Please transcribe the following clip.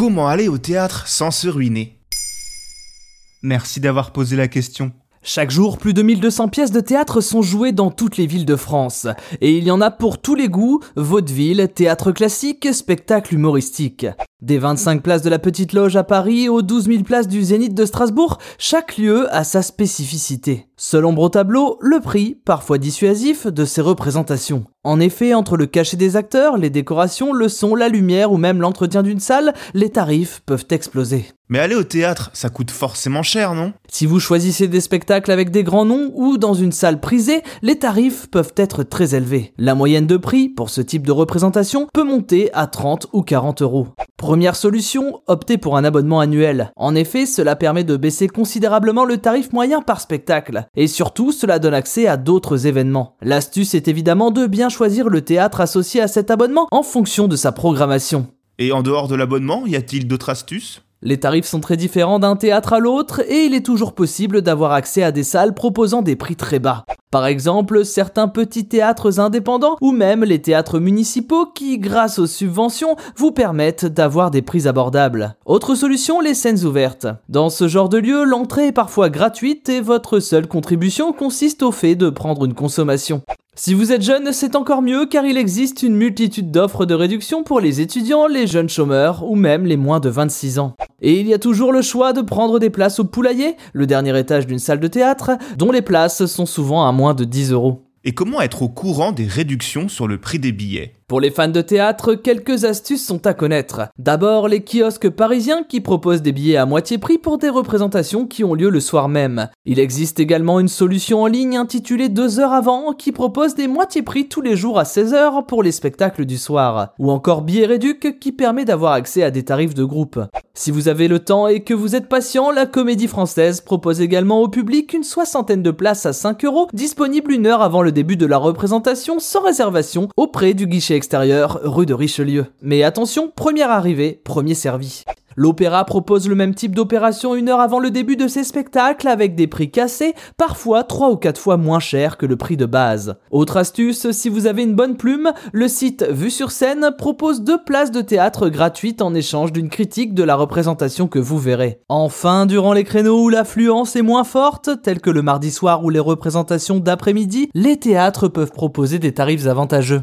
Comment aller au théâtre sans se ruiner Merci d'avoir posé la question. Chaque jour, plus de 1200 pièces de théâtre sont jouées dans toutes les villes de France. Et il y en a pour tous les goûts, vaudeville, théâtre classique, spectacle humoristique. Des 25 places de la Petite Loge à Paris aux 12 000 places du Zénith de Strasbourg, chaque lieu a sa spécificité. Seul ombre au tableau, le prix, parfois dissuasif, de ces représentations. En effet, entre le cachet des acteurs, les décorations, le son, la lumière ou même l'entretien d'une salle, les tarifs peuvent exploser. Mais aller au théâtre, ça coûte forcément cher, non? Si vous choisissez des spectacles avec des grands noms ou dans une salle prisée, les tarifs peuvent être très élevés. La moyenne de prix pour ce type de représentation peut monter à 30 ou 40 euros. Première solution, optez pour un abonnement annuel. En effet, cela permet de baisser considérablement le tarif moyen par spectacle. Et surtout, cela donne accès à d'autres événements. L'astuce est évidemment de bien choisir le théâtre associé à cet abonnement en fonction de sa programmation. Et en dehors de l'abonnement, y a-t-il d'autres astuces? Les tarifs sont très différents d'un théâtre à l'autre et il est toujours possible d'avoir accès à des salles proposant des prix très bas. Par exemple, certains petits théâtres indépendants ou même les théâtres municipaux qui, grâce aux subventions, vous permettent d'avoir des prix abordables. Autre solution, les scènes ouvertes. Dans ce genre de lieu, l'entrée est parfois gratuite et votre seule contribution consiste au fait de prendre une consommation. Si vous êtes jeune, c'est encore mieux car il existe une multitude d'offres de réduction pour les étudiants, les jeunes chômeurs ou même les moins de 26 ans. Et il y a toujours le choix de prendre des places au poulailler, le dernier étage d'une salle de théâtre, dont les places sont souvent à moins de 10 euros. Et comment être au courant des réductions sur le prix des billets? Pour les fans de théâtre, quelques astuces sont à connaître. D'abord, les kiosques parisiens qui proposent des billets à moitié prix pour des représentations qui ont lieu le soir même. Il existe également une solution en ligne intitulée 2 heures avant qui propose des moitié prix tous les jours à 16h pour les spectacles du soir. Ou encore Billet Réduc qui permet d'avoir accès à des tarifs de groupe. Si vous avez le temps et que vous êtes patient, la comédie française propose également au public une soixantaine de places à 5 euros disponibles une heure avant le début de la représentation sans réservation auprès du guichet rue de Richelieu. Mais attention, première arrivée, premier servi. L'opéra propose le même type d'opération une heure avant le début de ses spectacles avec des prix cassés, parfois 3 ou 4 fois moins chers que le prix de base. Autre astuce, si vous avez une bonne plume, le site Vue sur scène propose deux places de théâtre gratuites en échange d'une critique de la représentation que vous verrez. Enfin, durant les créneaux où l'affluence est moins forte, tels que le mardi soir ou les représentations d'après-midi, les théâtres peuvent proposer des tarifs avantageux.